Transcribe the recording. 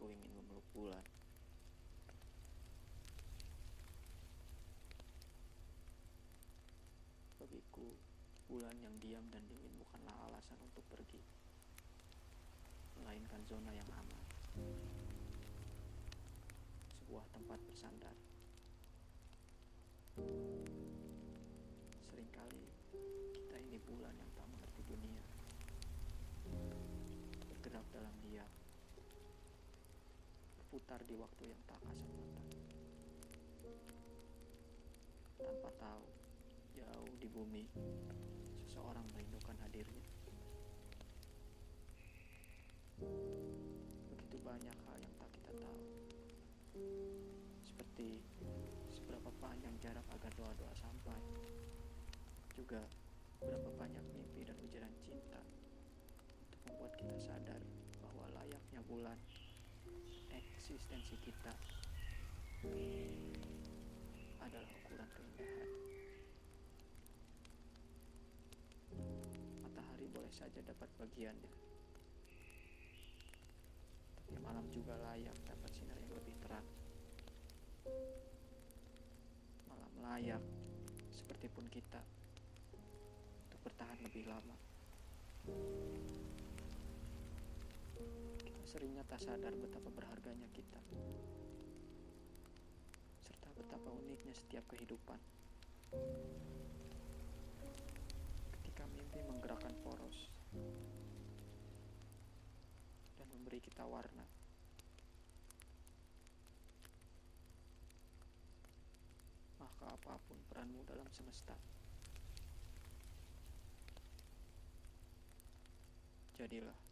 Aku ingin memeluk bulan. Bagiku, bulan yang diam dan dingin bukanlah alasan untuk pergi, melainkan zona yang aman. Sebuah tempat bersandar. Seringkali kita ini bulan yang tak mengerti dunia, bergerak dalam diam, berputar di waktu yang tak kasat mata. Tanpa tahu, jauh di bumi, seseorang merindukan hadirnya. Begitu banyak hal yang tak kita tahu. Seperti seberapa panjang jarak agar doa-doa sampai. Juga berapa banyak mimpi dan ujaran cinta untuk membuat kita sadar bahwa layaknya bulan eksistensi kita adalah ukuran keindahan. Matahari boleh saja dapat bagiannya. Tapi malam juga layak dapat sinar yang lebih terang. Malam layak, seperti pun kita, untuk bertahan lebih lama. Seringnya tak sadar betapa berharganya kita serta betapa uniknya setiap kehidupan. Ketika mimpi menggerakkan poros dan memberi kita warna, maka apa pun peranmu dalam semesta, jadilah